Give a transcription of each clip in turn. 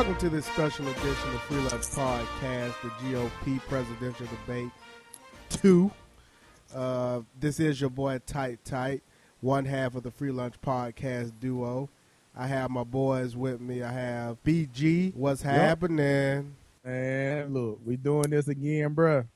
Welcome to this special edition of Free Lunch Podcast, the GOP presidential debate two. Uh, this is your boy Tight Tight, one half of the Free Lunch Podcast duo. I have my boys with me. I have BG. What's happening? And look, we doing this again, bruh.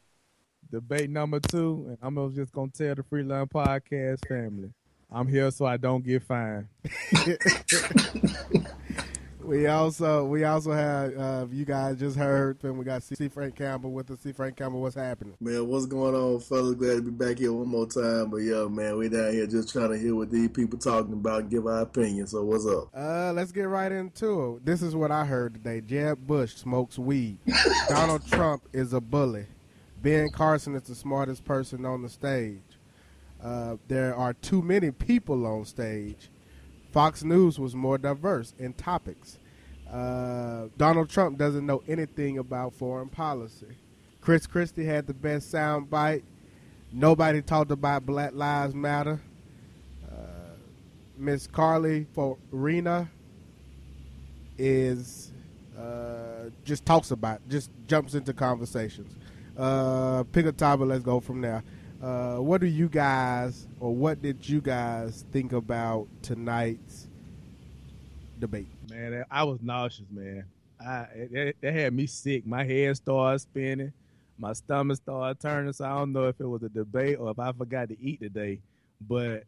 Debate number two, and I'm just gonna tell the Free Lunch Podcast family, I'm here so I don't get fined. We also we also have uh, you guys just heard and we got C. Frank Campbell with us. C. Frank Campbell, what's happening? Man, what's going on, fellas? Glad to be back here one more time. But yeah, man, we down here just trying to hear what these people talking about and give our opinion. So what's up? Uh, let's get right into it. This is what I heard today. Jeb Bush smokes weed. Donald Trump is a bully. Ben Carson is the smartest person on the stage. Uh, there are too many people on stage. Fox News was more diverse in topics. Uh, Donald Trump doesn't know anything about foreign policy. Chris Christie had the best sound bite. Nobody talked about Black Lives Matter. Uh, Miss Carly Fiorina is uh, just talks about, just jumps into conversations. Uh, pick a topic. Let's go from there. Uh, what do you guys, or what did you guys think about tonight's debate? Man, I was nauseous, man. I it had me sick. My head started spinning, my stomach started turning. So I don't know if it was a debate or if I forgot to eat today. But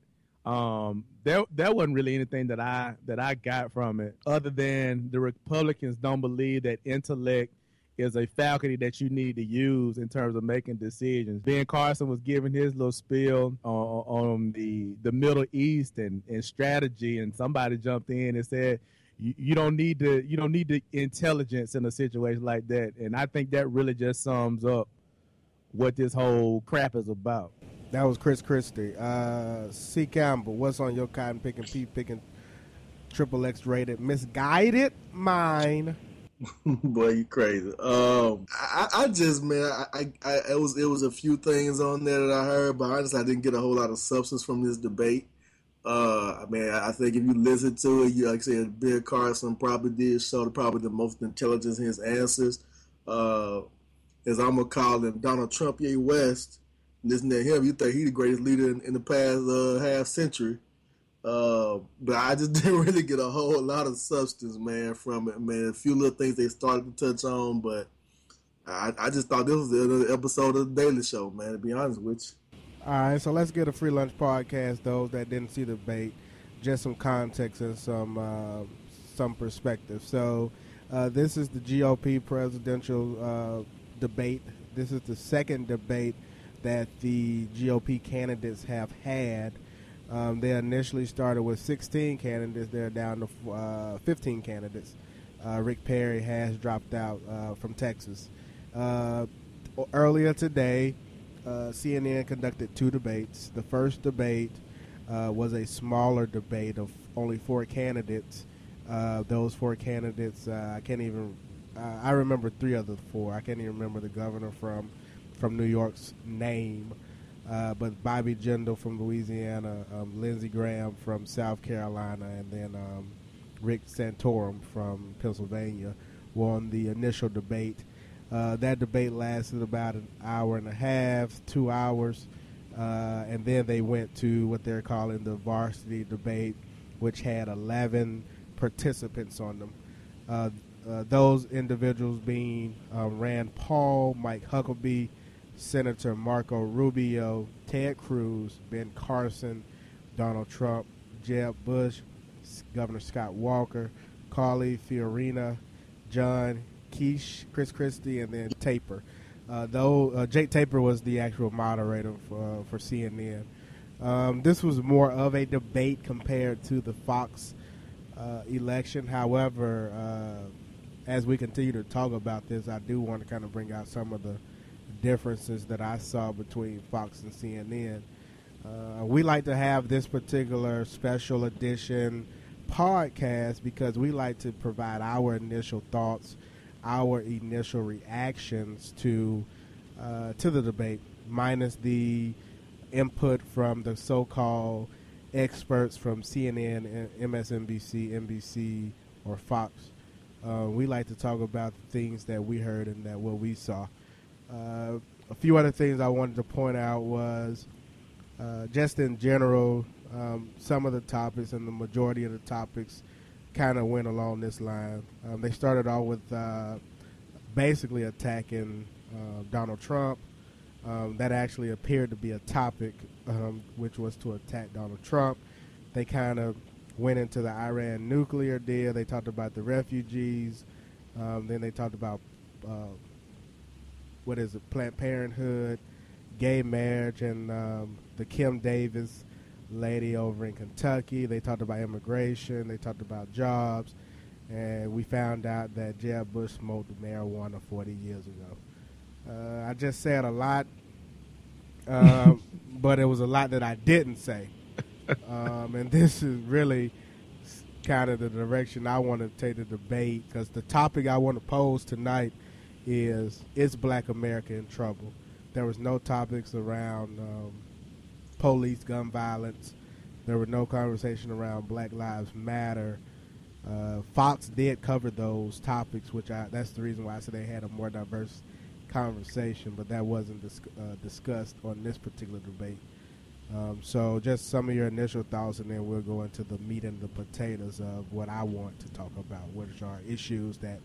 um, there there wasn't really anything that I that I got from it, other than the Republicans don't believe that intellect is a faculty that you need to use in terms of making decisions. Ben Carson was giving his little spiel on, on the the Middle East and, and strategy, and somebody jumped in and said, you, don't need the you don't need the intelligence in a situation like that. And I think that really just sums up what this whole crap is about. That was Chris Christie. Uh, C. Campbell, what's on your cotton picking, picking, triple X rated, misguided mind? Boy, you crazy. Um, I, I just man, I, I, it was it was a few things on there that I heard, but honestly, I didn't get a whole lot of substance from this debate. Uh, I mean, I think if you listen to it, you like I said, Bill Carson probably did show probably the most intelligence in his answers. Uh, as I'm gonna call him, Donald Trump A. West. Listen to him, you think he's the greatest leader in, in the past uh, half century. Uh, but I just didn't really get a whole lot of substance, man, from it, man. A few little things they started to touch on, but I, I just thought this was another episode of the Daily Show, man. To be honest with you. All right, so let's get a free lunch podcast. Those that didn't see the debate, just some context and some uh, some perspective. So, uh, this is the GOP presidential uh, debate. This is the second debate that the GOP candidates have had. Um, they initially started with 16 candidates. They're down to uh, 15 candidates. Uh, Rick Perry has dropped out uh, from Texas. Uh, earlier today, uh, CNN conducted two debates. The first debate uh, was a smaller debate of only four candidates. those four candidates, I can't even. I remember three of the four. I can't even remember the governor from from New York's name. Uh, but Bobby Jindal from Louisiana, um, Lindsey Graham from South Carolina, and then um, Rick Santorum from Pennsylvania won the initial debate. Uh, that debate lasted about an hour and a half, two hours, uh, and then they went to what they're calling the varsity debate, which had 11 participants on them. Uh, uh, those individuals being uh, Rand Paul, Mike Huckabee, Senator Marco Rubio, Ted Cruz, Ben Carson, Donald Trump, Jeb Bush, Governor Scott Walker, Carly Fiorina, John Kasich, Chris Christie, and then Tapper. Uh, though uh, Jake Tapper was the actual moderator for, uh, for CNN. Um, this was more of a debate compared to the Fox uh, election. However, uh, as we continue to talk about this, I do want to kind of bring out some of the differences that I saw between Fox and CNN. Uh, we like to have this particular special edition podcast because we like to provide our initial thoughts, our initial reactions to uh, to the debate, minus the input from the so-called experts from CNN, MSNBC, NBC, or Fox Uh, we like to talk about the things that we heard and that what we saw. Uh, a few other things I wanted to point out was uh, just in general, um, some of the topics and the majority of the topics kind of went along this line. Um, they started off with uh, basically attacking uh, Donald Trump. Um, that actually appeared to be a topic, um, which was to attack Donald Trump. They kind of went into the Iran nuclear deal. They talked about the refugees. Um, then they talked about uh, what is it, Planned Parenthood, gay marriage, and um, the Kim Davis lady over in Kentucky. They talked about immigration. They talked about jobs. And we found out that Jeb Bush smoked marijuana 40 years ago. Uh, I just said a lot, um, but it was a lot that I didn't say. Um, and this is really kind of the direction I want to take the debate because the topic I want to pose tonight is Is Black America in Trouble? There was no topics around um, police gun violence. There were no conversation around Black Lives Matter. Uh, Fox did cover those topics, which I that's the reason why I said they had a more diverse conversation, but that wasn't dis- uh, discussed on this particular debate. Um, so, just some of your initial thoughts, and then we'll go into the meat and the potatoes of what I want to talk about, which are issues that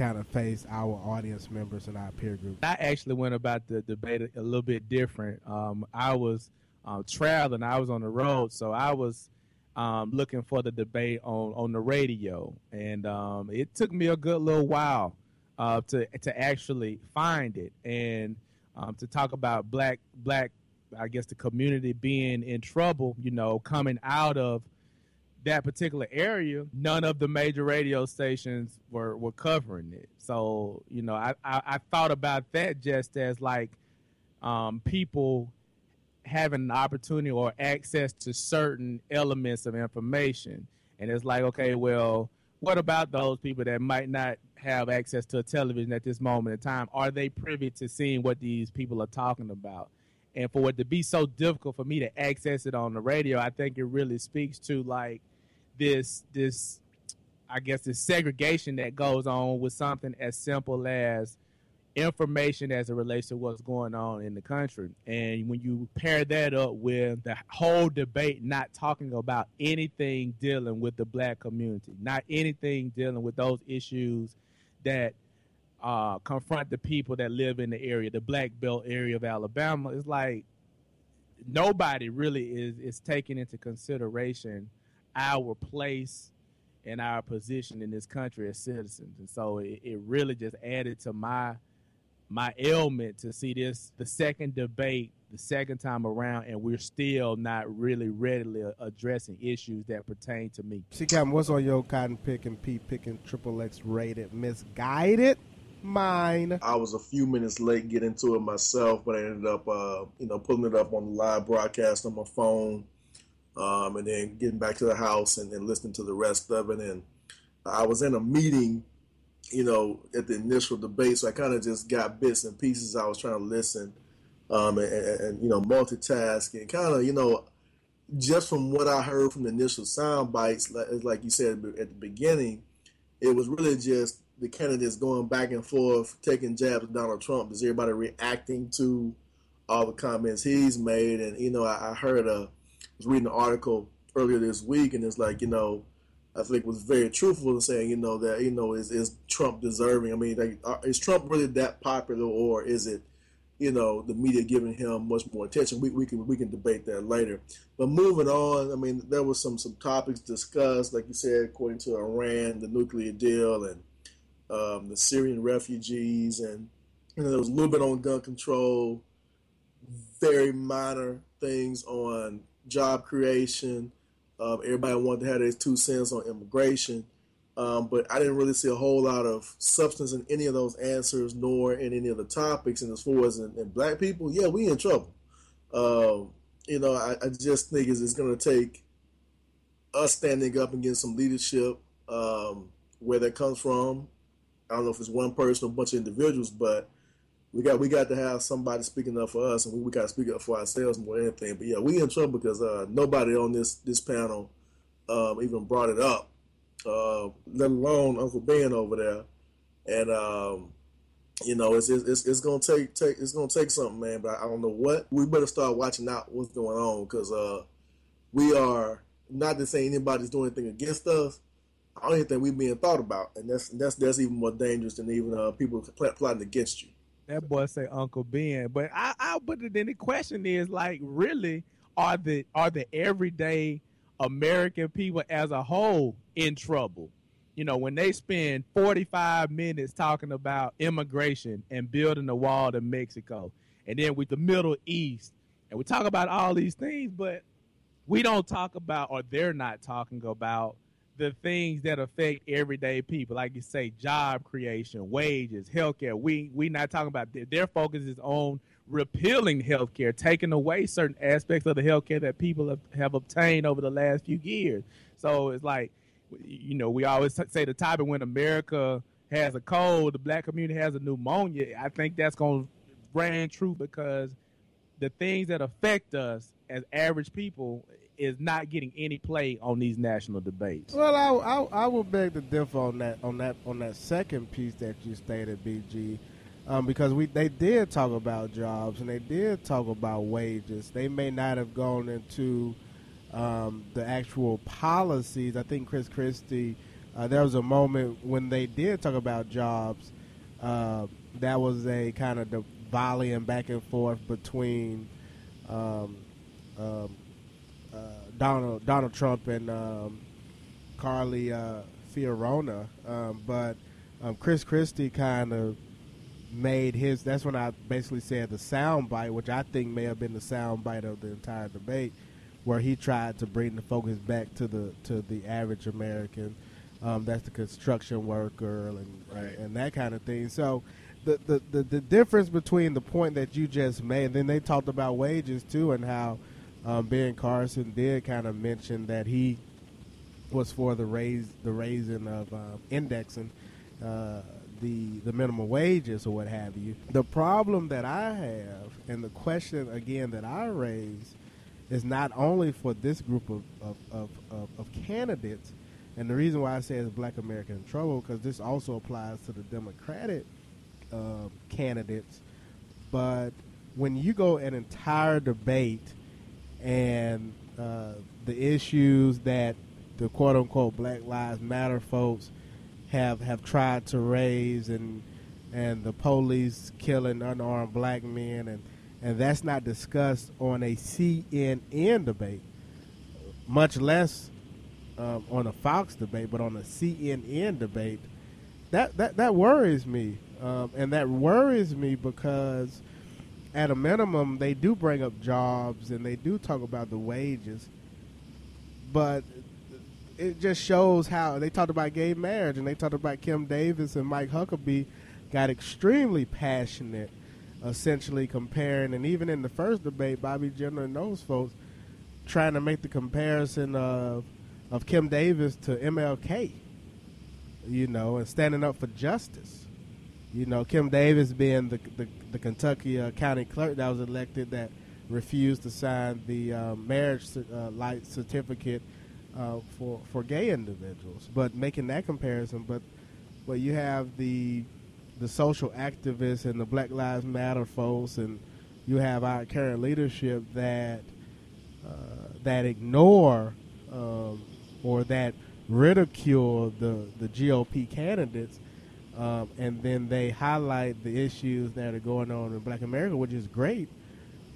kind of face our audience members and our peer group. I actually went about the debate a little bit different. Um, I was uh, traveling, I was on the road, so I was um, looking for the debate on on the radio, and um, it took me a good little while uh, to to actually find it and um, to talk about black black I guess the community being in trouble, you know, coming out of that particular area, none of the major radio stations were, were covering it. So, you know, I, I, I thought about that just as like um, people having an opportunity or access to certain elements of information. And it's like, okay, well, what about those people that might not have access to a television at this moment in time? Are they privy to seeing what these people are talking about? And for it to be so difficult for me to access it on the radio, I think it really speaks to like this this I guess this segregation that goes on with something as simple as information as it relates to what's going on in the country. And when you pair that up with the whole debate not talking about anything dealing with the black community, not anything dealing with those issues that uh, confront the people that live in the area, the black belt area of Alabama, it's like nobody really is is taking into consideration our place and our position in this country as citizens. And so it, it really just added to my my ailment to see this the second debate the second time around and we're still not really readily addressing issues that pertain to me. See, Captain, what's on your cotton picking, P picking, triple X rated, misguided? Mine. I was a few minutes late getting to it myself, but I ended up, uh, you know, pulling it up on the live broadcast on my phone um, and then getting back to the house and, and listening to the rest of it. And I was in a meeting, you know, at the initial debate, so I kind of just got bits and pieces. I was trying to listen um, and, and, and, you know, multitask and kind of, you know, just from what I heard from the initial sound bites, like you said at the beginning, it was really just the candidates going back and forth, taking jabs at Donald Trump. Is everybody reacting to all the comments he's made? And you know, I, I heard a was reading an article earlier this week, and it's like you know, I think was very truthful in saying you know that you know is is Trump deserving? I mean, like, uh, is Trump really that popular, or is it? You know, the media giving him much more attention. We, we can we can debate that later. But moving on, I mean, there was some some topics discussed, like you said, according to Iran, the nuclear deal, and um, the Syrian refugees, and you know, there was a little bit on gun control, very minor things on job creation. Um, everybody wanted to have their two cents on immigration. Um, but I didn't really see a whole lot of substance in any of those answers, nor in any of the topics. And as far as in, in black people, yeah, we in trouble. Um, you know, I, I, just think it's, it's going to take us standing up and getting some leadership um, where that comes from. I don't know if it's one person or a bunch of individuals, but we got we got to have somebody speaking up for us, and we, we got to speak up for ourselves more than anything. But yeah, we in trouble because uh, nobody on this this panel um, even brought it up. Uh, let alone Uncle Ben over there. And um, you know, it's, it's it's gonna take take it's gonna take something, man. But I don't know what. We better start watching out what's going on because uh, we are not to say anybody's doing anything against us. I don't even think we're being thought about, and that's that's that's even more dangerous than even uh, people plotting against you. That boy say Uncle Ben, but I, I but then the question is like, really, are the are the everyday American people as a whole in trouble? You know, when they spend 45 minutes talking about immigration and building a wall to Mexico, and then with the Middle East, and we talk about all these things, but we don't talk about, or they're not talking about, the things that affect everyday people, like you say, job creation, wages, healthcare. We we not talking about their focus is on repealing healthcare, taking away certain aspects of the healthcare that people have, have obtained over the last few years. So it's like, you know, we always say the topic when America has a cold, the black community has a pneumonia. I think that's going to ring true because the things that affect us as average people is not getting any play on these national debates. Well, I, I, I will beg to differ on that on that on that second piece that you stated, BG um, because we they did talk about jobs and they did talk about wages. They may not have gone into um, the actual policies. I think Chris Christie. Uh, there was a moment when they did talk about jobs. Uh, that was a kind of the volleying back and forth between um, um, Donald Donald Trump and um, Carly uh, Fiorina, um, but um, Chris Christie kind of made his. That's when I basically said the sound bite, which I think may have been the sound bite of the entire debate, where he tried to bring the focus back to the to the average American. Um, that's the construction worker and right. and that kind of thing. So. The, the, the, the, difference between the point that you just made, and then they talked about wages too, and how um, Ben Carson did kind of mention that he was for the raise the raising of um, indexing uh, the the minimum wages or what have you. The problem that I have, and the question again that I raise, is not only for this group of of, of, of, of candidates, and the reason why I say it's Black American in trouble because this also applies to the Democratic uh, candidates. But when you go an entire debate and uh, the issues that the quote unquote Black Lives Matter folks have have tried to raise and and the police killing unarmed black men and and that's not discussed on a CNN debate, much less um, on a Fox debate, but on a CNN debate. That that that worries me, um, and that worries me because, at a minimum, they do bring up jobs and they do talk about the wages, but it just shows how they talked about gay marriage and they talked about Kim Davis and Mike Huckabee got extremely passionate, essentially comparing. And even in the first debate, Bobby Jindal and those folks trying to make the comparison of of Kim Davis to MLK, you know, and standing up for justice. You know, Kim Davis being the the, the Kentucky uh, county clerk that was elected that refused to sign the uh, marriage uh, light certificate uh, for for gay individuals. But making that comparison, but but you have the the social activists and the Black Lives Matter folks, and you have our current leadership that uh, that ignore um, or that ridicule the the GOP candidates, um, and then they highlight the issues that are going on in Black America, which is great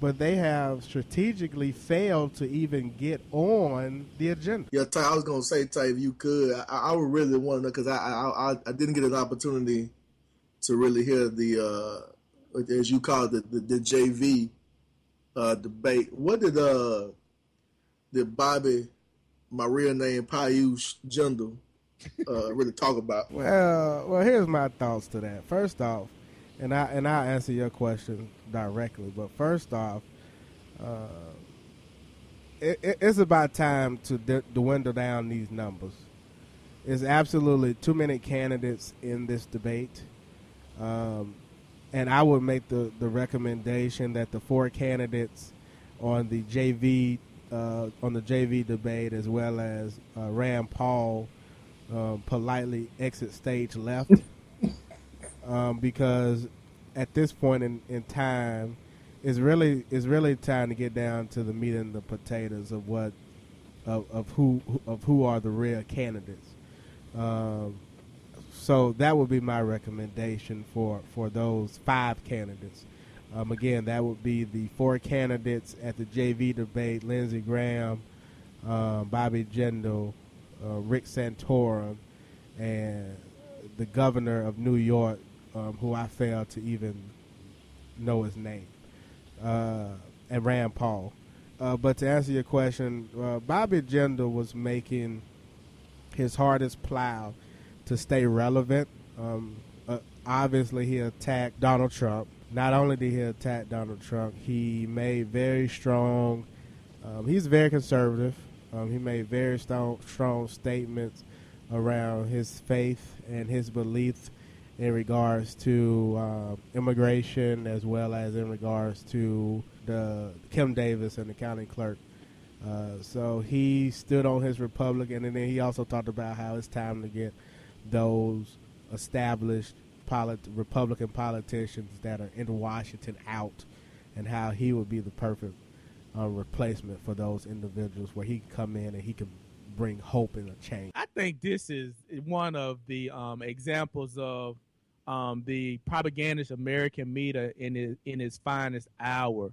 but they have strategically failed to even get on the agenda. Yeah, Ty, I was gonna say, Ty, if you could, I, I would really want to because I, I, I didn't get an opportunity to really hear the uh, as you call it the, the, the JV uh, debate. What did uh did Bobby, my real name Piyush Jindal, uh, really talk about? Well, well, here's my thoughts to that. First off, and I and I answer your question directly. But first off, uh, it, it's about time to dwindle down these numbers. There's absolutely too many candidates in this debate. Um, and I would make the, the recommendation that the four candidates on the JV uh, on the JV debate, as well as uh, Rand Paul um, politely exit stage left um, because at this point in, in time, it's really it's really time to get down to the meat and the potatoes of what of, of who of who are the real candidates. Um, so that would be my recommendation for for those five candidates. Um, again, that would be the four candidates at the JV debate: Lindsey Graham, uh, Bobby Jindal, uh, Rick Santorum, and the governor of New York, um, who I failed to even know his name, uh, and Rand Paul. Uh, but to answer your question, uh, Bobby Jindal was making his hardest plow to stay relevant. Um, uh, obviously, he attacked Donald Trump. Not only did he attack Donald Trump, he made very strong. Um, he's very conservative. Um, he made very strong, strong statements around his faith and his beliefs in regards to uh, immigration as well as in regards to the Kim Davis and the county clerk. Uh, so he stood on his Republican, and then he also talked about how it's time to get those established polit- Republican politicians that are in Washington out, and how he would be the perfect uh, replacement for those individuals, where he can come in and he can bring hope and a change. I think this is one of the um, examples of um, the propagandist American media in his, in its finest hour.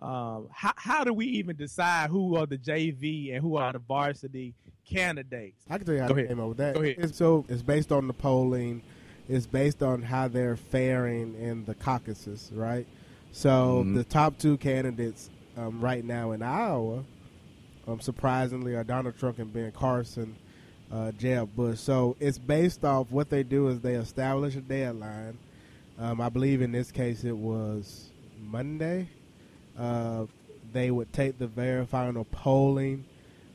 Um, how, how do we even decide who are the JV and who are the varsity candidates? I can tell you how Go they ahead. came up with that. Go ahead. It's, so it's based on the polling. It's based on how they're faring in the caucuses, right? So Mhm. the top two candidates um, right now in Iowa, um, surprisingly, are Donald Trump and Ben Carson, uh, Jeb Bush. So it's based off what they do is they establish a deadline. Um, I believe in this case it was Monday. Uh, they would take the very final polling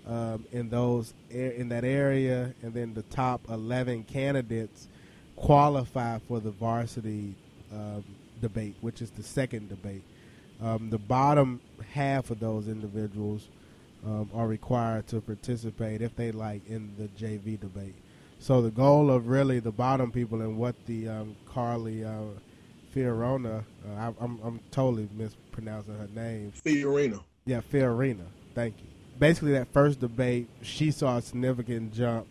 um, in those in that area, and then the top eleven candidates qualify for the varsity um, debate, which is the second debate. Um, the bottom half of those individuals um, are required to participate if they like in the JV debate. So the goal of really the bottom people and what the um, Carly uh, Fiorina, uh, I, I'm, I'm totally mispronouncing her name. Fiorina. Yeah, Fiorina. Thank you. Basically, that first debate, she saw a significant jump,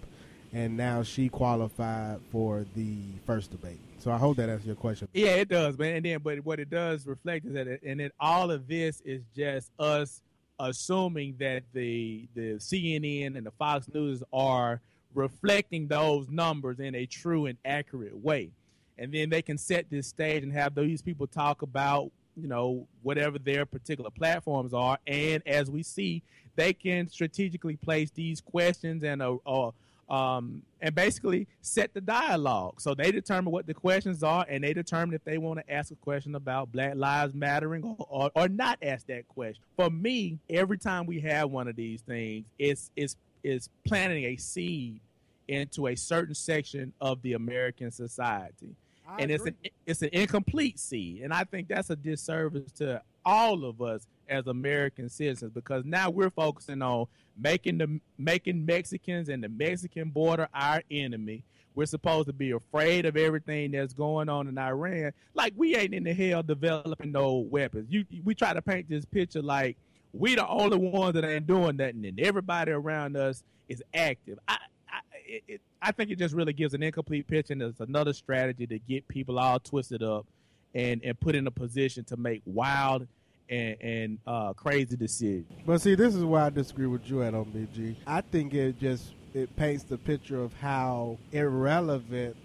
and now she qualified for the first debate. So I hope that answers your question. Yeah, it does, man. And then, but what it does reflect is that, it, and then all of this is just us assuming that the the CNN and the Fox News are reflecting those numbers in a true and accurate way, and then they can set this stage and have these people talk about you know whatever their particular platforms are, and as we see, they can strategically place these questions and uh, uh, um, and basically set the dialogue. So they determine what the questions are, and they determine if they want to ask a question about Black Lives Mattering or, or, or not ask that question. For me, every time we have one of these things, it's it's it's planting a seed into a certain section of the American society, and it's an it's an incomplete seed, and I think that's a disservice to all of us as American citizens because now we're focusing on making the making Mexicans and the Mexican border our enemy. We're supposed to be afraid of everything that's going on in Iran. Like we ain't in the hell developing no weapons. You we try to paint this picture like we the only ones that ain't doing nothing, and everybody around us is active. I I, it, I think it just really gives an incomplete picture, and it's another strategy to get people all twisted up and and put in a position to make wild and, and uh, crazy decisions. But see, this is why I disagree with you at on BG. I think it just it paints the picture of how irrelevant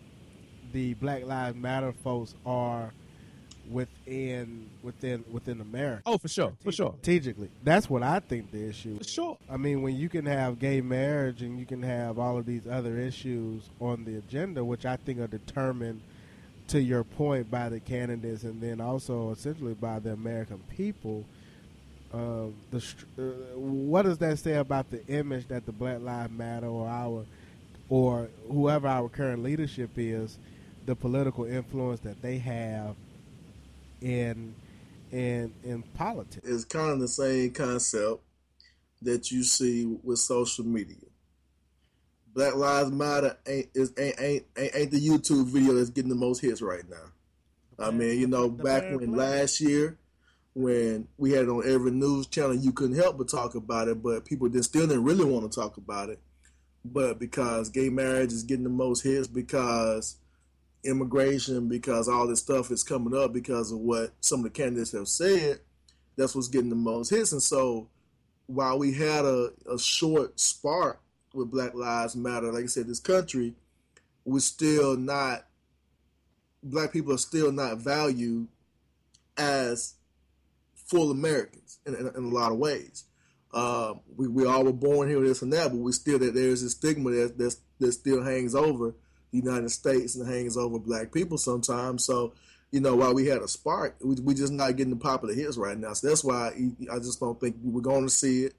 the Black Lives Matter folks are within within within America. Oh, for sure, for sure, Strategically, that's what I think the issue. for is. sure. I mean, when you can have gay marriage and you can have all of these other issues on the agenda, which I think are determined, to your point, by the candidates and then also essentially by the American people. Uh, the uh, what does that say about the image that the Black Lives Matter or our or whoever our current leadership is, the political influence that they have in in in politics? It's kind of the same concept that you see with social media. Black Lives Matter ain't is ain't ain't ain't, the YouTube video that's getting the most hits right now. I mean, you know, back when last year when we had it on every news channel, you couldn't help but talk about it, but people did, still didn't really want to talk about it. But because gay marriage is getting the most hits, because immigration, because all this stuff is coming up because of what some of the candidates have said, that's what's getting the most hits. And so while we had a, a short spark with Black Lives Matter, like I said, this country, we're still not, black people are still not valued as full Americans in, in, in a lot of ways. Uh, we, we all were born here, this and that, but we still that there's a stigma that that's, that still hangs over the United States and hangs over black people sometimes. So, you know, while we had a spark, we we just not getting the popular hits right now. So that's why I just don't think we're going to see it.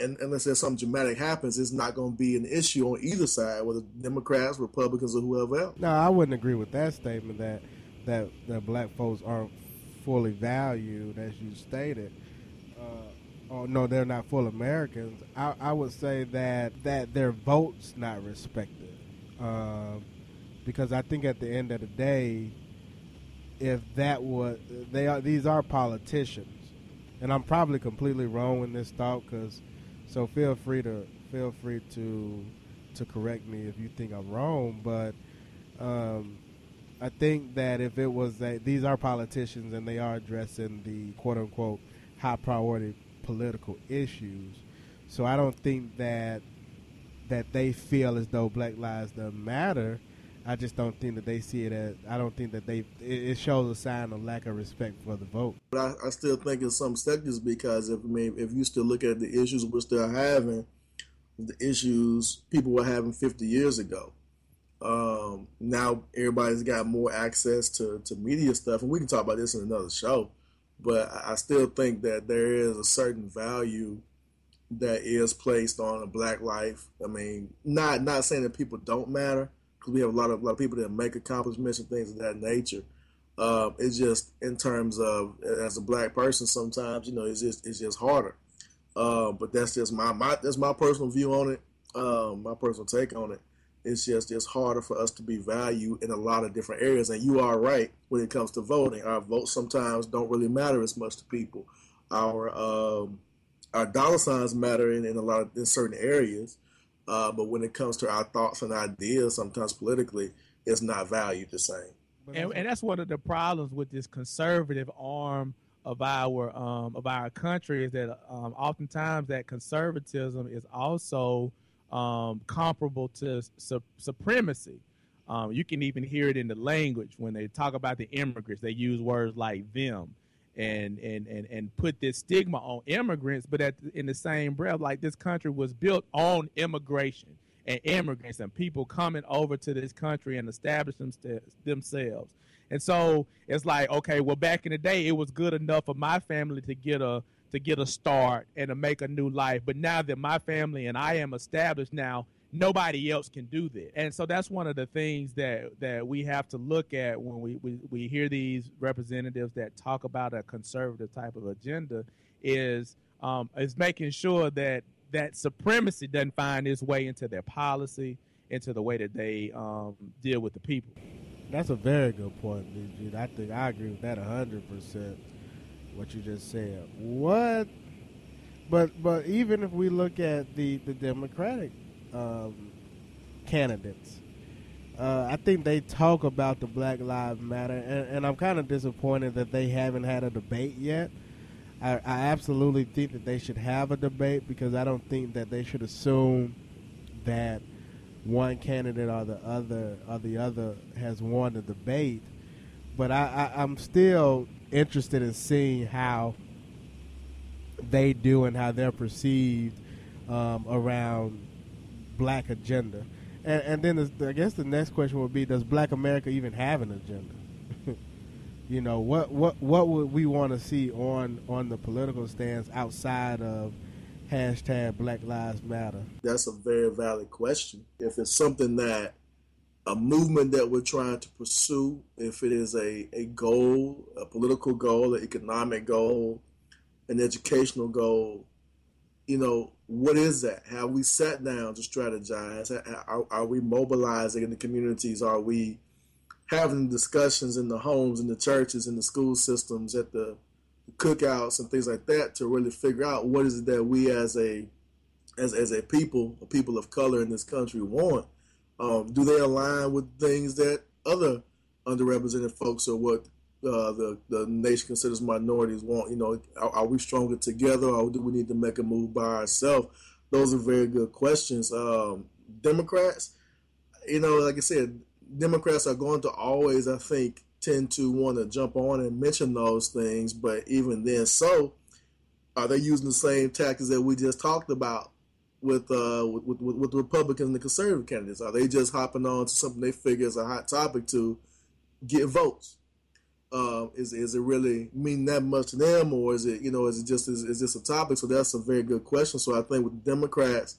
And unless there's something dramatic happens, it's not going to be an issue on either side, whether Democrats, Republicans, or whoever else. No, I wouldn't agree with that statement that that that black folks aren't fully valued, as you stated. Uh, oh no, they're not full Americans. I, I, would say that that their votes not respected, uh, because I think at the end of the day, if that was they are these are politicians, and I'm probably completely wrong in this thought, because so feel free to feel free to to correct me if you think I'm wrong, but. Um, I think that if it was that these are politicians and they are addressing the quote unquote high priority political issues, so I don't think that that they feel as though Black Lives matter. I just don't think that they see it as. I don't think that they. It, shows a sign of lack of respect for the vote. But I, I still think in some sectors because if I mean if you still look at the issues we're still having, the issues people were having 50 years ago. Um, now everybody's got more access to, to media stuff, and we can talk about this in another show. But I still think that there is a certain value that is placed on a black life. I mean, not not saying that people don't matter, because we have a lot of a lot of people that make accomplishments and things of that nature. Um, it's just in terms of as a black person, sometimes you know it's just it's just harder. Uh, but that's just my my that's my personal view on it, um, my personal take on it it's just it's harder for us to be valued in a lot of different areas. And you are right when it comes to voting. Our votes sometimes don't really matter as much to people. Our um, our dollar signs matter in, in a lot of in certain areas, uh, but when it comes to our thoughts and ideas, sometimes politically, it's not valued the same. And, and that's one of the problems with this conservative arm of our um, of our country is that um, oftentimes that conservatism is also um, comparable to su- supremacy. Um, you can even hear it in the language when they talk about the immigrants. They use words like them and and and, and put this stigma on immigrants. But at in the same breath, like this country was built on immigration and immigrants and people coming over to this country and establishing them themselves. And so it's like, okay, well, back in the day, it was good enough for my family to get a to get a start and to make a new life. But now that my family and I am established now, nobody else can do that. And so that's one of the things that that we have to look at when we, we, we hear these representatives that talk about a conservative type of agenda is um, is making sure that that supremacy doesn't find its way into their policy, into the way that they um, deal with the people. That's a very good point. I think I agree with that hundred percent what you just said. What? But but even if we look at the the Democratic um, candidates, uh, I think they talk about the Black Lives Matter, and, and I'm kind of disappointed that they haven't had a debate yet. I, I absolutely think that they should have a debate because I don't think that they should assume that one candidate or the other or the other has won the debate. But I, I, I'm still interested in seeing how they do and how they're perceived um, around black agenda. And, and then the, I guess the next question would be: Does Black America even have an agenda? you know, what what what would we want to see on on the political stance outside of hashtag Black Lives Matter? That's a very valid question. If it's something that a movement that we're trying to pursue, if it is a, a goal, a political goal, an economic goal, an educational goal, you know, what is that? Have we sat down to strategize? Are, are we mobilizing in the communities? Are we having discussions in the homes, in the churches, in the school systems, at the cookouts and things like that to really figure out what is it that we as a as as a people, a people of color in this country want. Um, do they align with things that other underrepresented folks or what uh, the the nation considers minorities want? You know, are, are, we stronger together, or do we need to make a move by ourselves? Those are very good questions. Um, Democrats, you know, like I said, Democrats are going to always, I think, tend to want to jump on and mention those things. But even then, so are they using the same tactics that we just talked about with uh with, with, with the Republicans and the conservative candidates? Are they just hopping on to something they figure is a hot topic to get votes? Uh, is is it really mean that much to them, or is it you know is it just is, is this a topic? So that's a very good question. So I think with Democrats,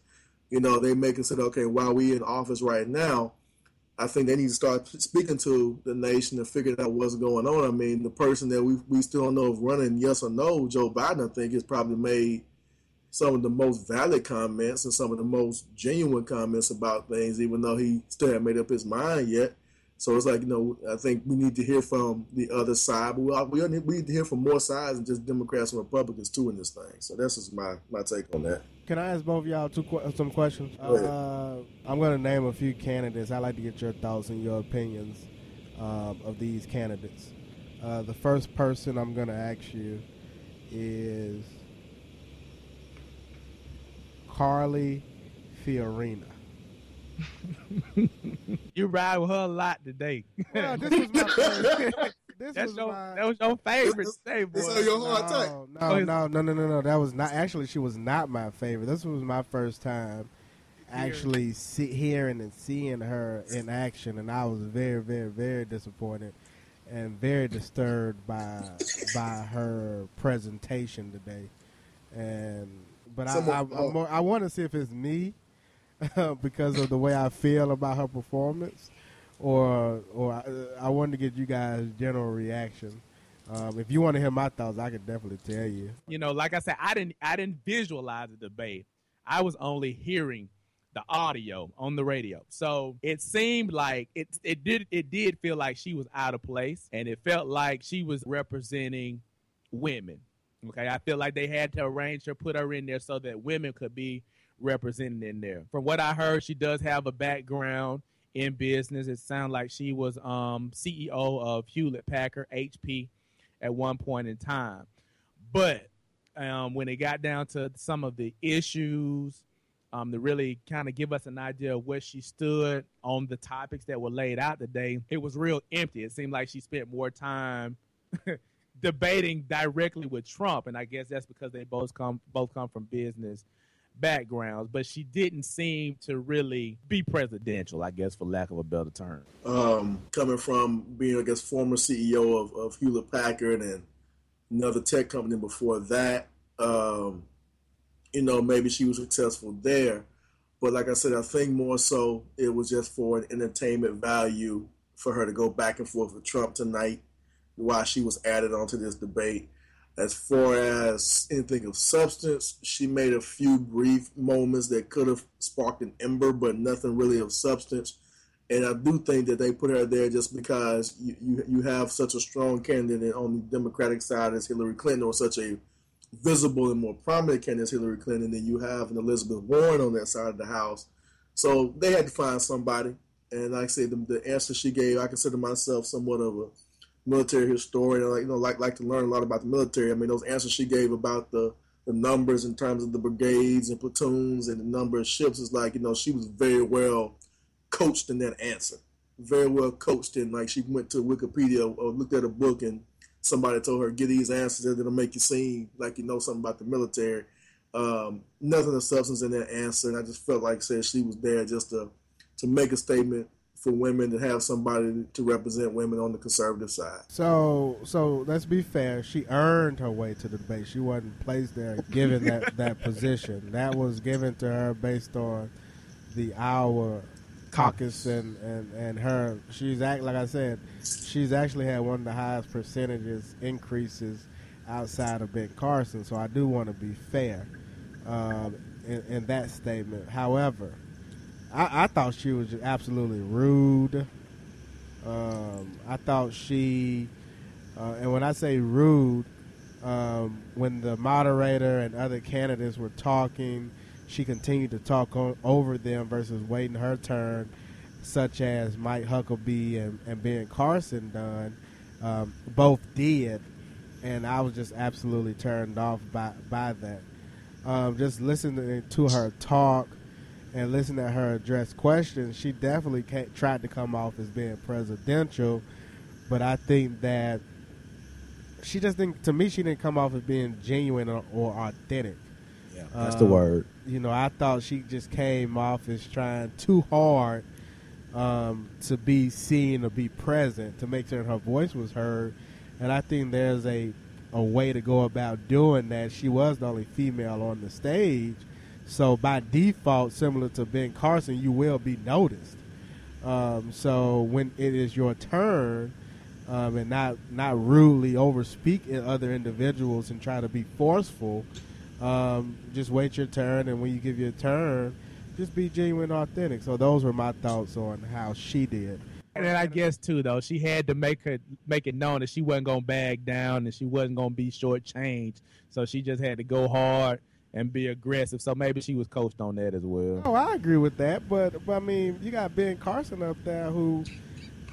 you know, they may consider okay, while we in office right now, I think they need to start speaking to the nation and figuring out what's going on. I mean, the person that we we still don't know if running yes or no, Joe Biden, I think, has probably made some of the most valid comments and some of the most genuine comments about things, even though he still hasn't made up his mind yet. So it's like you know, I think we need to hear from the other side, but we we need to hear from more sides than just Democrats and Republicans too in this thing. So that's just my my take on that. Can I ask both of y'all two some questions? Uh, I'm going to name a few candidates. I'd like to get your thoughts and your opinions um, of these candidates. Uh, the first person I'm going to ask you is Carly Fiorina. you ride with her a lot today. Well, this was my first, this That's was your, my, that was your favorite today, boy. This your hard take. no, no, no, no, no, no. That was not actually. She was not my favorite. This was my first time actually see, hearing and seeing her in action, and I was very, very, very disappointed and very disturbed by by her presentation today. And but I, I, I, I want to see if it's me because of the way I feel about her performance or or I, I wanted to get you guys' general reaction. Um, if you want to hear my thoughts, I could definitely tell you. You know, like I said, I didn't I didn't visualize the debate. I was only hearing the audio on the radio. So it seemed like it it did it did feel like she was out of place and it felt like she was representing women. Okay. I feel like they had to arrange her, put her in there so that women could be represented in there. From what I heard, she does have a background in business. It sounds like she was um, CEO of Hewlett Packard HP at one point in time. But um, when it got down to some of the issues, um, to really kind of give us an idea of where she stood on the topics that were laid out today, it was real empty. It seemed like she spent more time debating directly with Trump, and I guess that's because they both come both come from business backgrounds, but she didn't seem to really be presidential, I guess, for lack of a better term. Um, coming from being, I guess, former CEO of, of Hewlett Packard and another tech company before that, um, you know, maybe she was successful there. But like I said, I think more so it was just for an entertainment value for her to go back and forth with Trump tonight while she was added onto this debate. As far as anything of substance, she made a few brief moments that could have sparked an ember, but nothing really of substance. And I do think that they put her there just because you, you, you have such a strong candidate on the Democratic side as Hillary Clinton, or such a visible and more prominent candidate as Hillary Clinton, than you have an Elizabeth Warren on that side of the house. So they had to find somebody. And like I said, the, the answer she gave, I consider myself somewhat of a military historian, like you know, like like to learn a lot about the military. I mean, those answers she gave about the the numbers in terms of the brigades and platoons and the number of ships is like you know she was very well coached in that answer, very well coached in like she went to Wikipedia or looked at a book and somebody told her get these answers that'll make you seem like you know something about the military. Um, nothing of substance in that answer, and I just felt like said she was there just to to make a statement for women to have somebody to represent women on the conservative side. So, so let's be fair. She earned her way to the debate. She wasn't placed there given that that position. That was given to her based on the Iowa caucus and, and, and her. She's act like I said. She's actually had one of the highest percentages increases outside of Ben Carson. So I do want to be fair. um, in, in, that statement. However, I, I thought she was absolutely rude. Um, I thought she, uh, and when I say rude, um, when the moderator and other candidates were talking, she continued to talk over them versus waiting her turn, such as Mike Huckabee and, and Ben Carson done. Um, both did, and I was just absolutely turned off by by that. Um, just listening to her talk and listening to her address questions, she definitely tried to come off as being presidential, but I think that she just didn't. To me, she didn't come off as being genuine or, or authentic. Yeah, that's um, the word. You know, I thought she just came off as trying too hard um, to be seen or be present to make sure her voice was heard, and I think there's a a way to go about doing that. She was the only female on the stage, so by default, similar to Ben Carson, you will be noticed. Um, so when it is your turn um, and not not rudely overspeak other individuals and try to be forceful. Um, just wait your turn, and when you give your turn, just be genuine, authentic. So those were my thoughts on how she did. And then I guess too, though, she had to make her make it known that she wasn't gonna bag down and she wasn't gonna be shortchanged. So she just had to go hard and be aggressive. So maybe she was coached on that as well. Oh, I agree with that. But, but I mean, you got Ben Carson up there who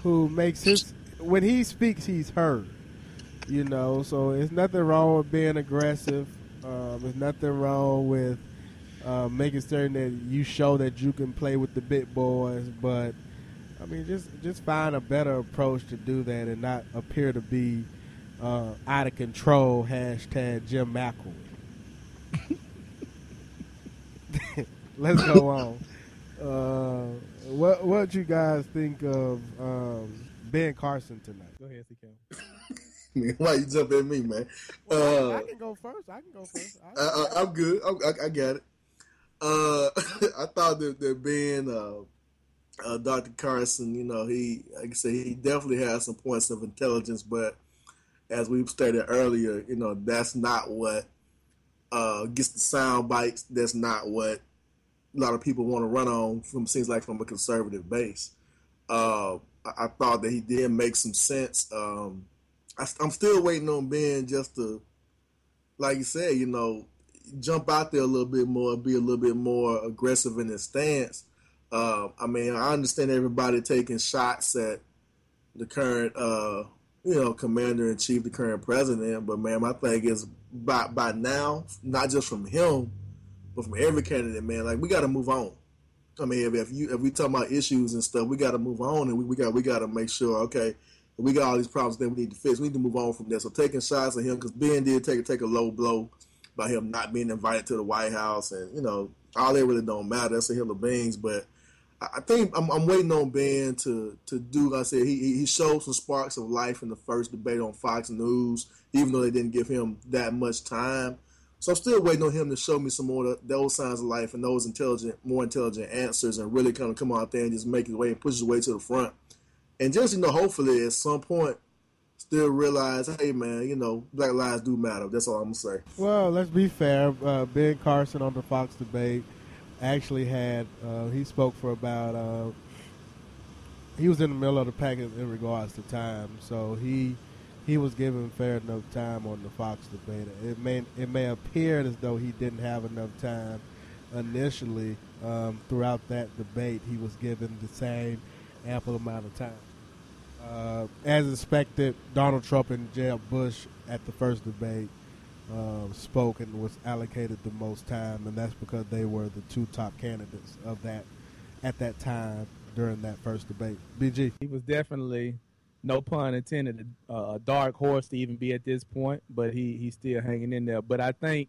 who makes his when he speaks, he's heard. You know, so it's nothing wrong with being aggressive. Um, there's nothing wrong with uh, making certain that you show that you can play with the big boys. But I mean, just just find a better approach to do that and not appear to be uh, out of control. Hashtag Jim McElwee. Let's go on. Uh, what what you guys think of um, Ben Carson tonight. Go ahead, CK. Why you jump at me, man? Well, uh, I can go first. I can go first. I, am good. I, I, got it. Uh, I thought that, that Ben, uh, uh, Dr. Carson, you know, he, like I say, he definitely has some points of intelligence, but as we've stated earlier, you know, that's not what uh, gets the sound bites. That's not what a lot of people want to run on from seems like from a conservative base. Uh, I, thought that he did make some sense. Um, I, am still waiting on Ben just to, like you said, you know, jump out there a little bit more, be a little bit more aggressive in his stance. Uh, I mean, I understand everybody taking shots at the current, uh, you know, commander in chief, the current president. But man, my thing is by by now, not just from him, but from every candidate, man. Like we got to move on. I mean, if, if you if we talk about issues and stuff, we got to move on, and we, we got we got to make sure. Okay, we got all these problems that we need to fix. We need to move on from this. So taking shots at him because Ben did take take a low blow by him not being invited to the White House, and you know all that really don't matter. That's a hill of beans, but. I think I'm, I'm, waiting on Ben to to do. Like I said he he showed some sparks of life in the first debate on Fox News, even though they didn't give him that much time. So I'm still waiting on him to show me some more of those signs of life and those intelligent, more intelligent answers, and really kind of come out there and just make his way and push his way to the front. And just you know, hopefully at some point, still realize, hey man, you know, black lives do matter. That's all I'm gonna say. Well, let's be fair. Uh, ben Carson on the Fox debate actually had uh, he spoke for about. Uh, he was in the middle of the pack in regards to time, so he he was given fair enough time on the Fox debate. It may it may appear as though he didn't have enough time initially. Um, throughout that debate, he was given the same ample amount of time. Uh, as expected, Donald Trump and Jeb Bush at the first debate uh, spoke and was allocated the most time, and that's because they were the two top candidates of that at that time during that first debate. BG, he was definitely no pun intended, a, dark horse to even be at this point, but he he's still hanging in there. But I think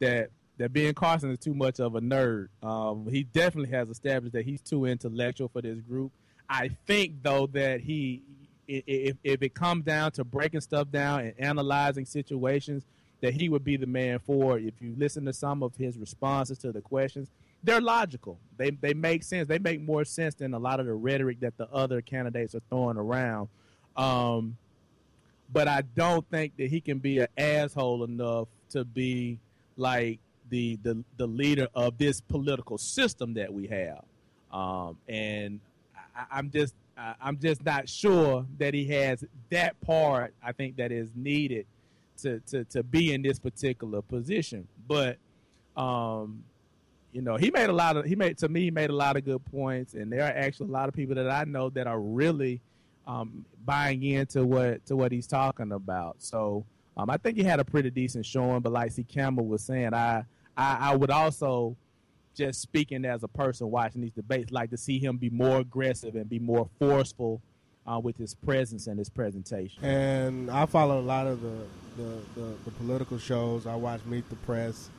that that Ben Carson is too much of a nerd. Um, he definitely has established that he's too intellectual for this group. I think though that he, if if it comes down to breaking stuff down and analyzing situations, that he would be the man for. If you listen to some of his responses to the questions, they're logical. They they make sense. They make more sense than a lot of the rhetoric that the other candidates are throwing around. Um, but I don't think that he can be an asshole enough to be like the the the leader of this political system that we have. Um, and I, I'm just I, I'm just not sure that he has that part. I think that is needed to to to be in this particular position. But um, you know, he made a lot of he made to me he made a lot of good points, and there are actually a lot of people that I know that are really um, buying into what to what he's talking about. So um, I think he had a pretty decent showing. But like C. Campbell was saying, I, I I would also just speaking as a person watching these debates like to see him be more aggressive and be more forceful uh, with his presence and his presentation. And I follow a lot of the the, the, the political shows. I watch Meet the Press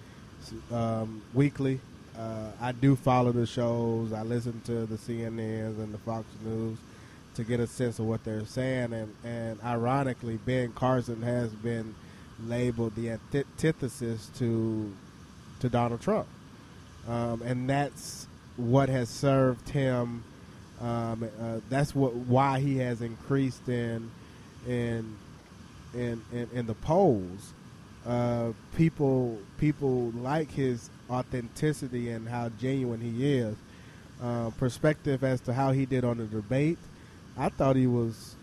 um, weekly. Uh, I do follow the shows. I listen to the CNNs and the Fox News to get a sense of what they're saying. And, and ironically, Ben Carson has been labeled the antithesis to to Donald Trump, um, and that's what has served him. Um, uh, that's what why he has increased in in in in, in the polls. Uh, people people like his authenticity and how genuine he is. Uh, perspective as to how he did on the debate I thought he was.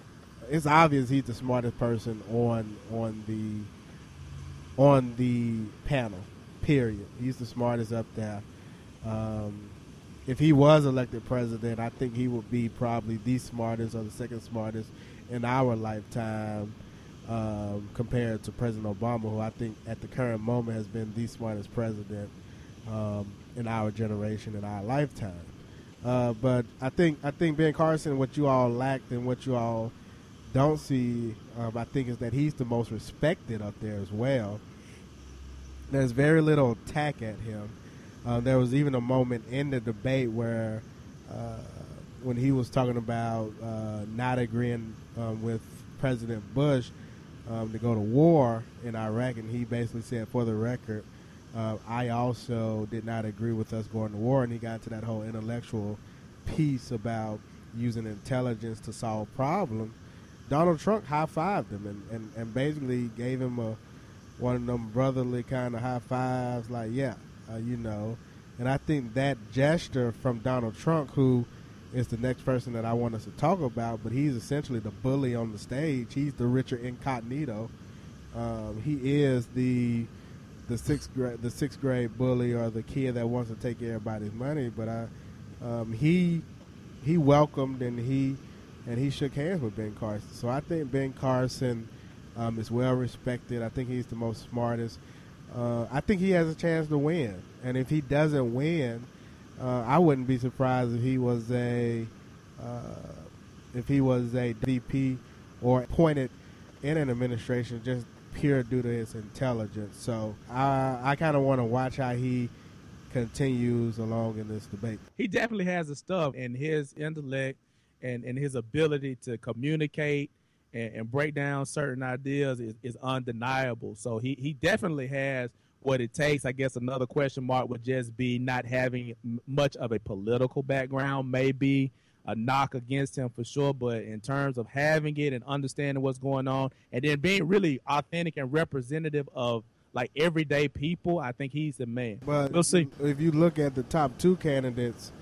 It's obvious he's the smartest person on on the on the panel. Period. He's the smartest up there. Um, if he was elected president, I think he would be probably the smartest or the second smartest in our lifetime um, compared to President Obama, who I think at the current moment has been the smartest president um, in our generation in our lifetime. Uh, but I think I think Ben Carson, what you all lacked and what you all don't see, um, I think is that he's the most respected up there as well. There's very little attack at him. Uh, there was even a moment in the debate where, uh, when he was talking about uh, not agreeing um, with President Bush um, to go to war in Iraq, and he basically said, for the record, uh, I also did not agree with us going to war, and he got into that whole intellectual piece about using intelligence to solve problems. Donald Trump high fived him and, and, and basically gave him a one of them brotherly kind of high fives, like yeah, uh, you know. And I think that gesture from Donald Trump, who is the next person that I want us to talk about, but he's essentially the bully on the stage. He's the Richard Incognito. Um, he is the the sixth grade the sixth grade bully or the kid that wants to take everybody's money. But I, um, he he welcomed and he and he shook hands with Ben Carson. So I think Ben Carson um, is well respected. I think he's the most smartest. Uh, I think he has a chance to win. And if he doesn't win, uh, I wouldn't be surprised if he was a uh, if he was a VP or appointed in an administration just pure due to his intelligence. So I, I kind of want to watch how he continues along in this debate. He definitely has the stuff, and his intellect and, and his ability to communicate and, and break down certain ideas is, is undeniable. So he, he definitely has what it takes. I guess another question mark would just be not having much of a political background, maybe a knock against him for sure. But in terms of having it and understanding what's going on, and then being really authentic and representative of like everyday people, I think he's the man. But we'll see. If you look at the top two candidates,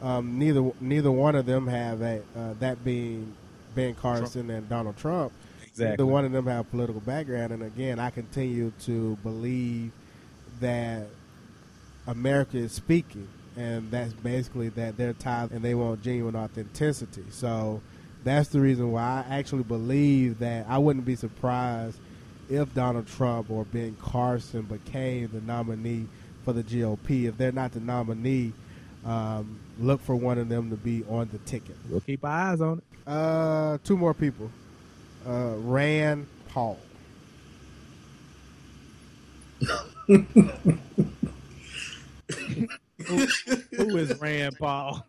um, neither neither one of them have a, uh, that being Ben Carson Trump. and Donald Trump. Exactly. Neither one of them have political background, and again, I continue to believe that America is speaking and that's basically that they're tied and they want genuine authenticity. So that's the reason why I actually believe that I wouldn't be surprised if Donald Trump or Ben Carson became the nominee for the GOP. If they're not the nominee, um, look for one of them to be on the ticket. We'll keep our eyes on it. Uh, two more people. Uh, Rand Paul. who, who is Rand Paul?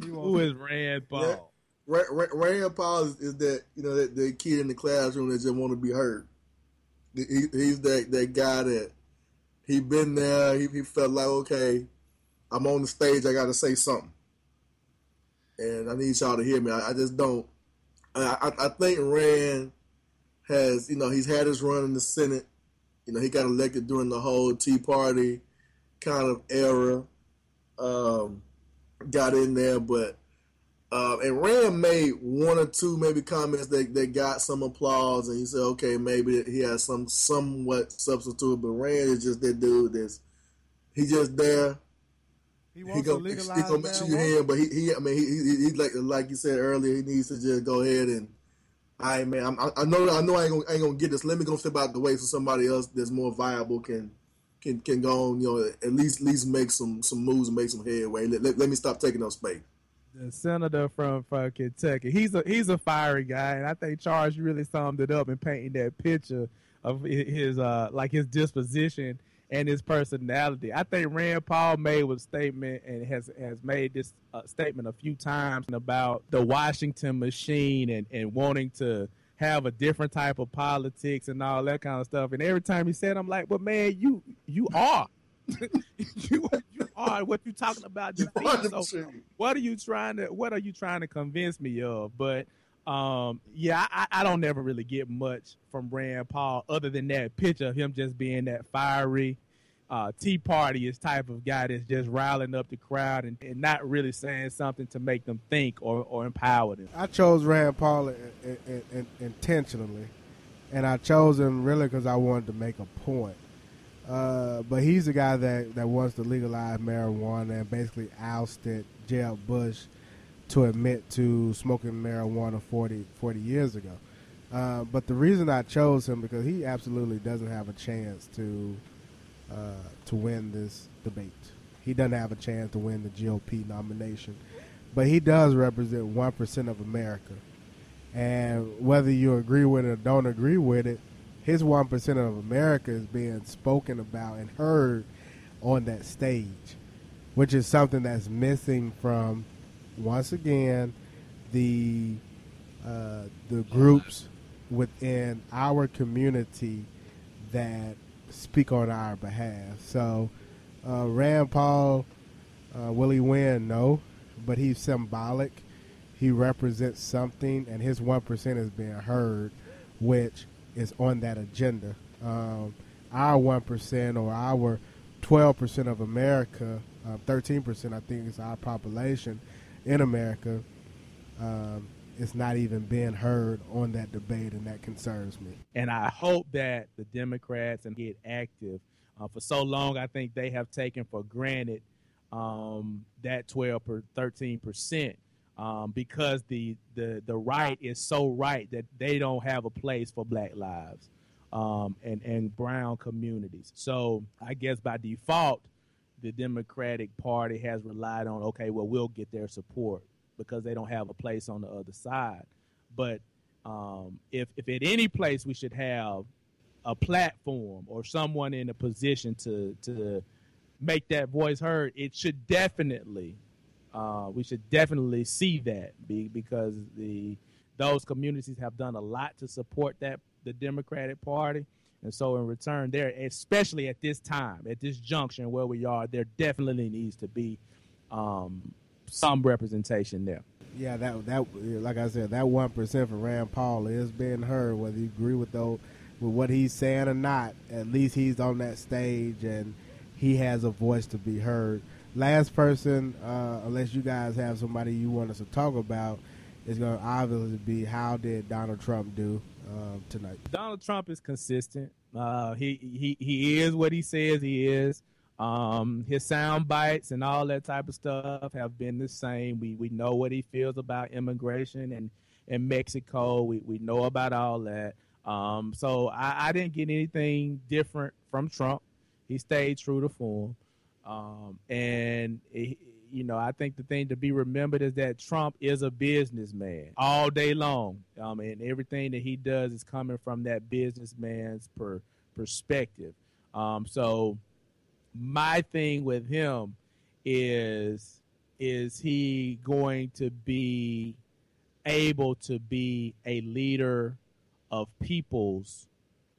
who is Rand Paul? Rand, Rand Paul is, is, that you know that the kid in the classroom that just want to be heard. He, he's that that guy that he been there. He, he felt like okay, I'm on the stage. I got to say something, and I need y'all to hear me. I, I just don't. I, I, I think Rand has you know he's had his run in the Senate You know, he got elected during the whole Tea Party kind of era. Um, got in there, but uh, and Rand made one or two maybe comments that, that got some applause, and he said, okay, maybe he has some somewhat substitute, but Rand is just that dude that's he just there. He wants he gonna, to legalize he gonna make sure you hear but he, he I mean, he, he, he, like like you said earlier, he needs to just go ahead and. I right, man, I, I know I know I ain't gonna, I ain't gonna get this. Let me go step out the way so somebody else that's more viable can can can go on. You know, at least at least make some some moves and make some headway. Let, let, let me stop taking up space the senator from, from Kentucky. He's a he's a fiery guy, and I think Charles really summed it up in painting that picture of his uh like his disposition and his personality. I think Rand Paul made a statement and has has made this uh, statement a few times about the Washington machine and and wanting to have a different type of politics and all that kind of stuff. And every time he said, I'm like, but man, you you are. you, you are what you talking about. So what are you trying to what are you trying to convince me of? But um, yeah, I, I don't never really get much from Rand Paul other than that picture of him just being that fiery uh, Tea Party is type of guy that's just riling up the crowd and, and, not really saying something to make them think or, or empower them. I chose Rand Paul in, in, in, intentionally, and I chose him really because I wanted to make a point. Uh, but he's the guy that, that wants to legalize marijuana and basically ousted Jeb Bush to admit to smoking marijuana 40, 40 years ago. Uh, but the reason I chose him because he absolutely doesn't have a chance to uh, to win this debate. He doesn't have a chance to win the GOP nomination, but he does represent one percent of America. And whether you agree with it or don't agree with it, his one percent of America is being spoken about and heard on that stage, which is something that's missing from once again the uh, the groups within our community that speak on our behalf. So, uh, Rand Paul, uh, will he win? No, but he's symbolic. He represents something, and his one percent is being heard, which is on that agenda. Um, our one percent or our twelve percent of America, uh, thirteen uh, percent I think is our population in America. Um, it's not even being heard on that debate, and that concerns me. And I hope that the Democrats and get active. Uh, for so long, I think they have taken for granted um, that 12 or 13 percent um, because the, the the right is so right that they don't have a place for Black lives um, and and brown communities. So I guess by default, the Democratic Party has relied on okay, well we'll get their support because they don't have a place on the other side. But um, if if at any place we should have a platform or someone in a position to to make that voice heard, it should definitely uh, we should definitely see that be, because the those communities have done a lot to support that the Democratic Party. And so in return, there, especially at this time, at this junction where we are, there definitely needs to be um, some representation there. Yeah, that that like I said, that one percent for Rand Paul is being heard, whether you agree with with what he's saying or not. At least he's on that stage and he has a voice to be heard. Last person, uh, unless you guys have somebody you want us to talk about, is going to obviously be how did Donald Trump do uh, tonight? Donald Trump is consistent. Uh, he he he is what he says he is. Um, his sound bites and all that type of stuff have been the same. We we know what he feels about immigration and in Mexico. We we know about all that. Um, so I, I, didn't get anything different from Trump. He stayed true to form. Um, and it, you know, I think the thing to be remembered is that Trump is a businessman all day long. Um, and everything that he does is coming from that businessman's per, perspective. Um, so my thing with him is is he going to be able to be a leader of peoples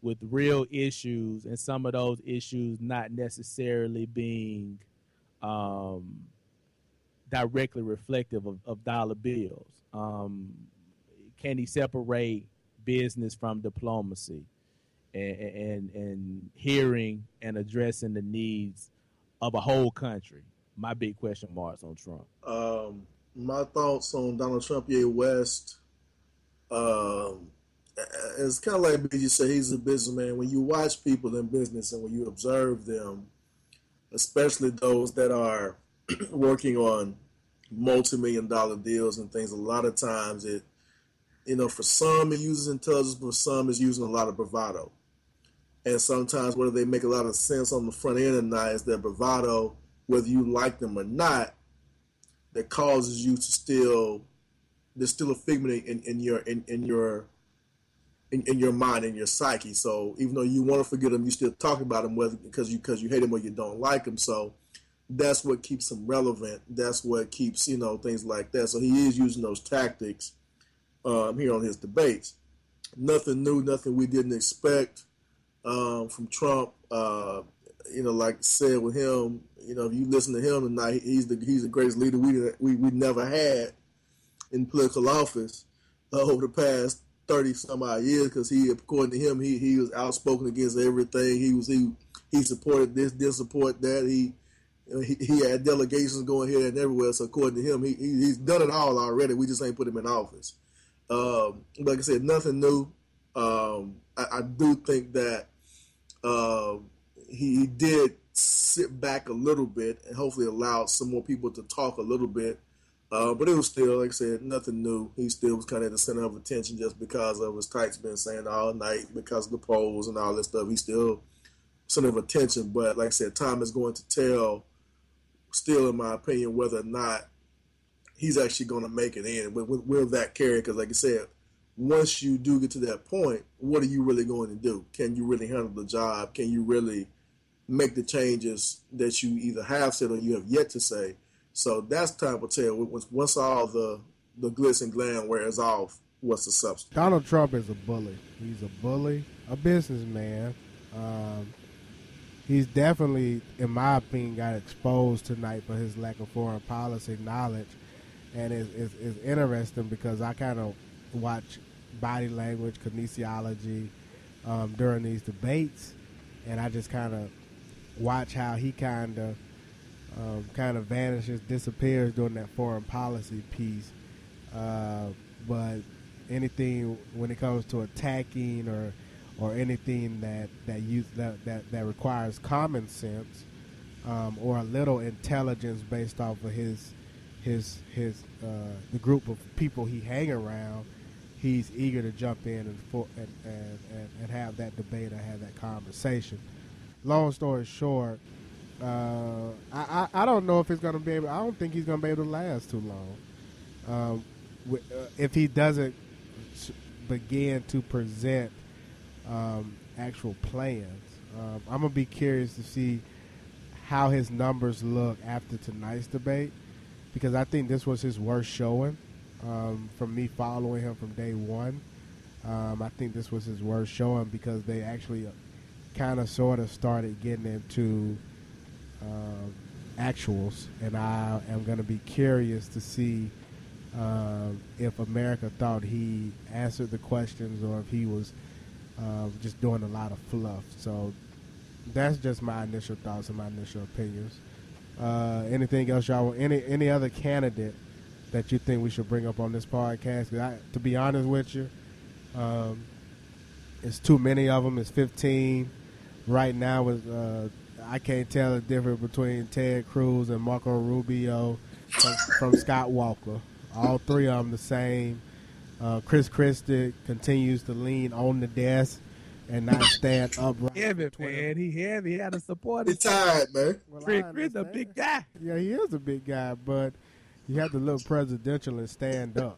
with real issues and some of those issues not necessarily being um, directly reflective of, of dollar bills um, can he separate business from diplomacy and, and and hearing and addressing the needs of a whole country. My big question marks on Trump. Um, my thoughts on Donald Trump, yeah, West. Um, it's kind of like BG said, he's a businessman. When you watch people in business and when you observe them, especially those that are working on multi-million dollar deals and things, a lot of times it, you know, for some it uses intelligence, for some it's using a lot of bravado. And sometimes whether they make a lot of sense on the front end or not is their bravado, whether you like them or not, that causes you to still there's still a figment in, in your in, in your in, in your mind in your psyche. So even though you want to forget them, you still talk about them whether because you because you hate them or you don't like them. So that's what keeps him relevant. That's what keeps you know things like that. So he is using those tactics um, here on his debates. Nothing new, nothing we didn't expect um, from Trump. Uh, you know, like I said with him, you know, if you listen to him tonight, he's the he's the greatest leader we we we never had in political office uh, over the past thirty some odd years. Because he, according to him, he he was outspoken against everything. He was he he supported this, didn't support that. He he, he had delegations going here and everywhere. So according to him, he, he he's done it all already. We just ain't put him in office. Um, like I said, nothing new. Um, I, I, do think that uh, he, he, did sit back a little bit and hopefully allowed some more people to talk a little bit. Uh, but it was still, like I said, nothing new. He still was kind of at the center of attention just because of his Tykes been saying all night, because of the polls and all this stuff. He's still center of attention. But like I said, time is going to tell, still, in my opinion, whether or not he's actually going to make it in. Will, that carry? Because, like I said, once you do get to that point, what are you really going to do? Can you really handle the job? Can you really make the changes that you either have said or you have yet to say? So that's time will tell. Once, once all the the glitz and glam wears off, what's the substance? Donald Trump is a bully. He's a bully, a businessman. Um, he's definitely, in my opinion, got exposed tonight for his lack of foreign policy knowledge, and it's, it's, it's interesting because I kind of watch body language, kinesiology um, during these debates, and I just kind of watch how he kind of um, kind of vanishes, disappears during that foreign policy piece. Uh, but anything when it comes to attacking or or anything that that use that, that, that requires common sense um, or a little intelligence based off of his his his uh, the group of people he hang around, he's eager to jump in and, for, and, and, and, and have that debate or have that conversation. Long story short, uh, I, I, I don't know if he's going to be able. I don't think he's going to be able to last too long. Um, uh, if he doesn't begin to present um, actual plans, um, I'm gonna be curious to see how his numbers look after tonight's debate because I think this was his worst showing um, from me following him from day one. Um, I think this was his worst showing because they actually kind of sort of started getting into uh, actuals, and I am going to be curious to see uh, if America thought he answered the questions or if he was uh, just doing a lot of fluff. So that's just my initial thoughts and my initial opinions. Uh, anything else, y'all? Any any other candidate that you think we should bring up on this podcast? I, to be honest with you, um, it's too many of them. It's fifteen right now. With uh, I can't tell the difference between Ted Cruz and Marco Rubio from, from Scott Walker. All three of them the same. Uh, Chris Christie continues to lean on the desk and not stand upright. Heavy, man. He heavy. He had a support. He's tired, man. Well, Chris, Chris a big guy. Yeah, he is a big guy, but you have to look presidential and stand up.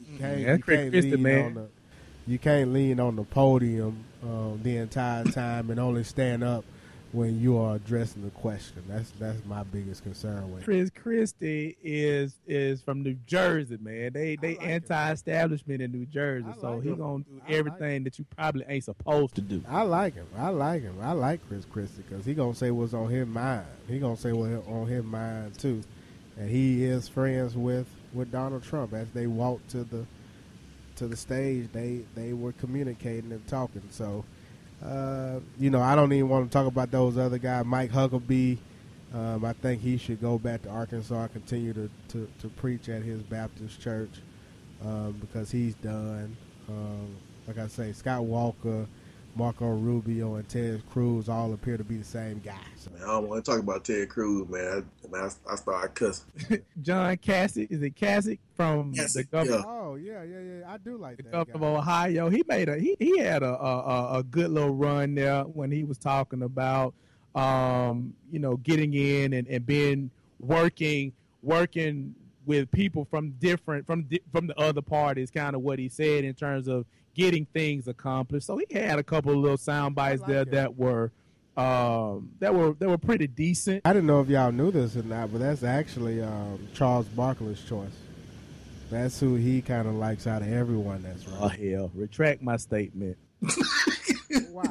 You can't, yeah, you can't lean man. on the you can't lean on the podium uh, the entire time and only stand up when you are addressing the question. That's that's my biggest concern with Chris Christie is is from New Jersey, man. They they like anti-establishment him. in New Jersey, like so he gonna do everything like that you probably ain't supposed to do. I like him. I like him. I like Chris Christie because he gonna say what's on his mind. He gonna say what's on his mind too, and he is friends with with Donald Trump as they walk to the to the stage. They they were communicating and talking. So Uh, you know, I don't even want to talk about those other guys. Mike Huckabee, um, I think he should go back to Arkansas and continue to, to, to preach at his Baptist church um, because he's done. Um, like I say, Scott Walker, Marco Rubio, and Ted Cruz all appear to be the same guy. So. Man, I don't want to talk about Ted Cruz, man. I, man, I, I started cussing. John Kasich, is it Kasich from Kasich, the governor? yeah. Oh yeah, yeah, yeah. I do like the that. governor of. Ohio. He made a he, he had a, a a- a good little run there when he was talking about um you know getting in and, and being working working with people from different from di- from the other parties kind of what he said in terms of getting things accomplished so he had a couple of little sound bites like there it. that were um that were that were pretty decent I didn't know if y'all knew this or not, but that's actually um, Charles Barkley's choice. That's who he kind of likes out of everyone. That's oh right. hell retract my statement Why?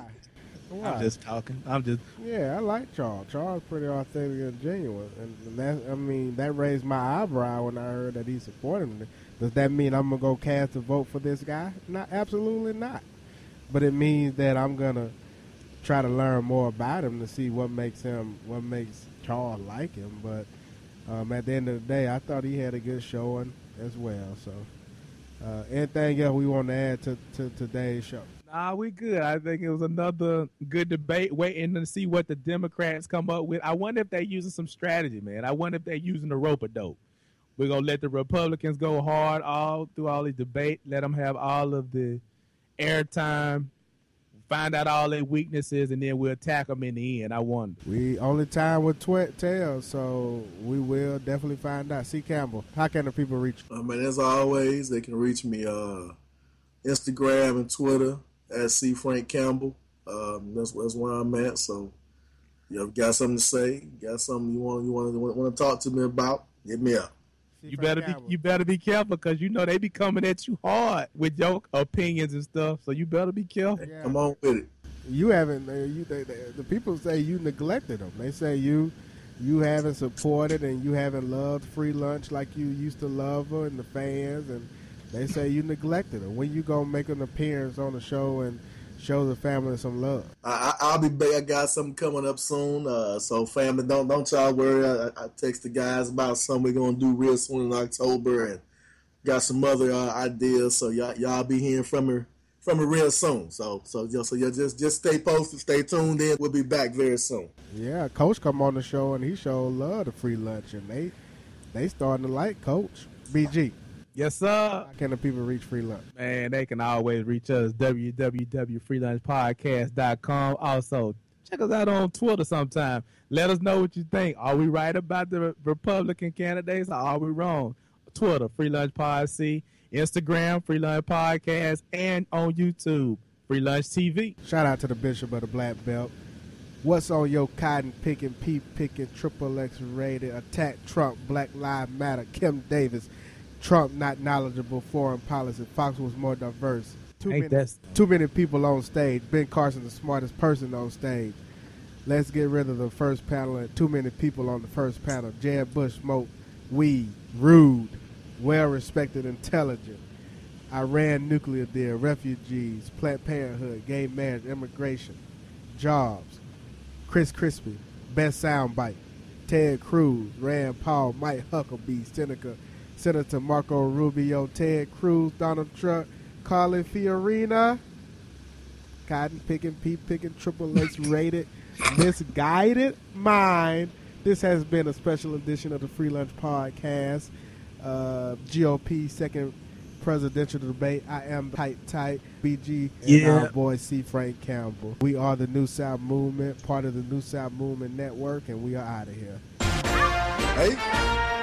Why? i'm just talking i'm just Yeah, I like Charles. Charles pretty authentic and genuine, and that I mean that raised my eyebrow when I heard that he supported him. Does that mean I'm gonna go cast a vote for this guy? Not absolutely not. But it means that I'm gonna try to learn more about him to see what makes him, what makes Charles like him. But um, at the end of the day, I thought he had a good showing as well. So, uh, anything else we want to add to, to today's show? Nah, we good. I think it was another good debate. Waiting to see what the Democrats come up with. I wonder if they're using some strategy, man. I wonder if they're using the rope a dope. We're gonna let the Republicans go hard all through all these debate. Let them have all of the airtime. Find out all their weaknesses, and then we'll attack them in the end. I wonder. We only time with twit tails, so we will definitely find out. C. Campbell, how can the people reach? you? I mean, as always, they can reach me uh, Instagram and Twitter at C Frank Campbell. Um, that's, that's where I'm at. So, you know, got something to say, got something you want you want want to talk to me about, hit me up. C. You better be Campbell. you better be careful because you know they be coming at you hard with your opinions and stuff. So you better be careful. Yeah. Come on with it. You haven't. You they, they, the people say you neglected them. They say you you haven't supported and you haven't loved free lunch like you used to love her and the fans, and they say you neglected her. When you gonna make an appearance on the show and show the family some love? I, I, I'll be back. I got something coming up soon. Uh, so family, don't don't y'all worry. I, I text the guys about something we're gonna do real soon in October, and got some other uh, ideas. So y'all y'all be hearing from me from me real soon. So so just so you just just stay posted, stay tuned in. We'll be back very soon. Yeah, Coach come on the show and he showed love to free lunch, and they they starting to like Coach BG. Yes, sir. How can the people reach free lunch? Man, they can always reach us www.freelunchpodcast.com. Also, check us out on Twitter sometime. Let us know what you think. Are we right about the Republican candidates or are we wrong? Twitter, Free Lunch Pod C, Instagram, Free Lunch Podcast, and on YouTube, Free Lunch TV. Shout out to the Bishop of the Black Belt. What's on your cotton picking, peep picking, triple X rated, attack Trump, Black Lives Matter, Kim Davis, Trump not knowledgeable foreign policy, Fox was more diverse. Too Ain't many, that- too many people on stage. Ben Carson, the smartest person on stage. Let's get rid of the first panel and too many people on the first panel. Jeb Bush smoke weed, rude, well respected, intelligent. Iran nuclear deal, refugees, Planned Parenthood, gay marriage, immigration, jobs, Chris Crispy, best soundbite, Ted Cruz, Rand Paul, Mike Huckabee, Senator, Senator Marco Rubio, Ted Cruz, Donald Trump, Carly Fiorina, cotton picking, pea picking, triple X rated, misguided mind. This has been a special edition of the Free Lunch Podcast. Uh, GOP second presidential debate. I am tight, tight. BG and Yeah. our boy C. Frank Campbell. We are the New South Movement, part of the New South Movement Network, and we are out of here. Hey.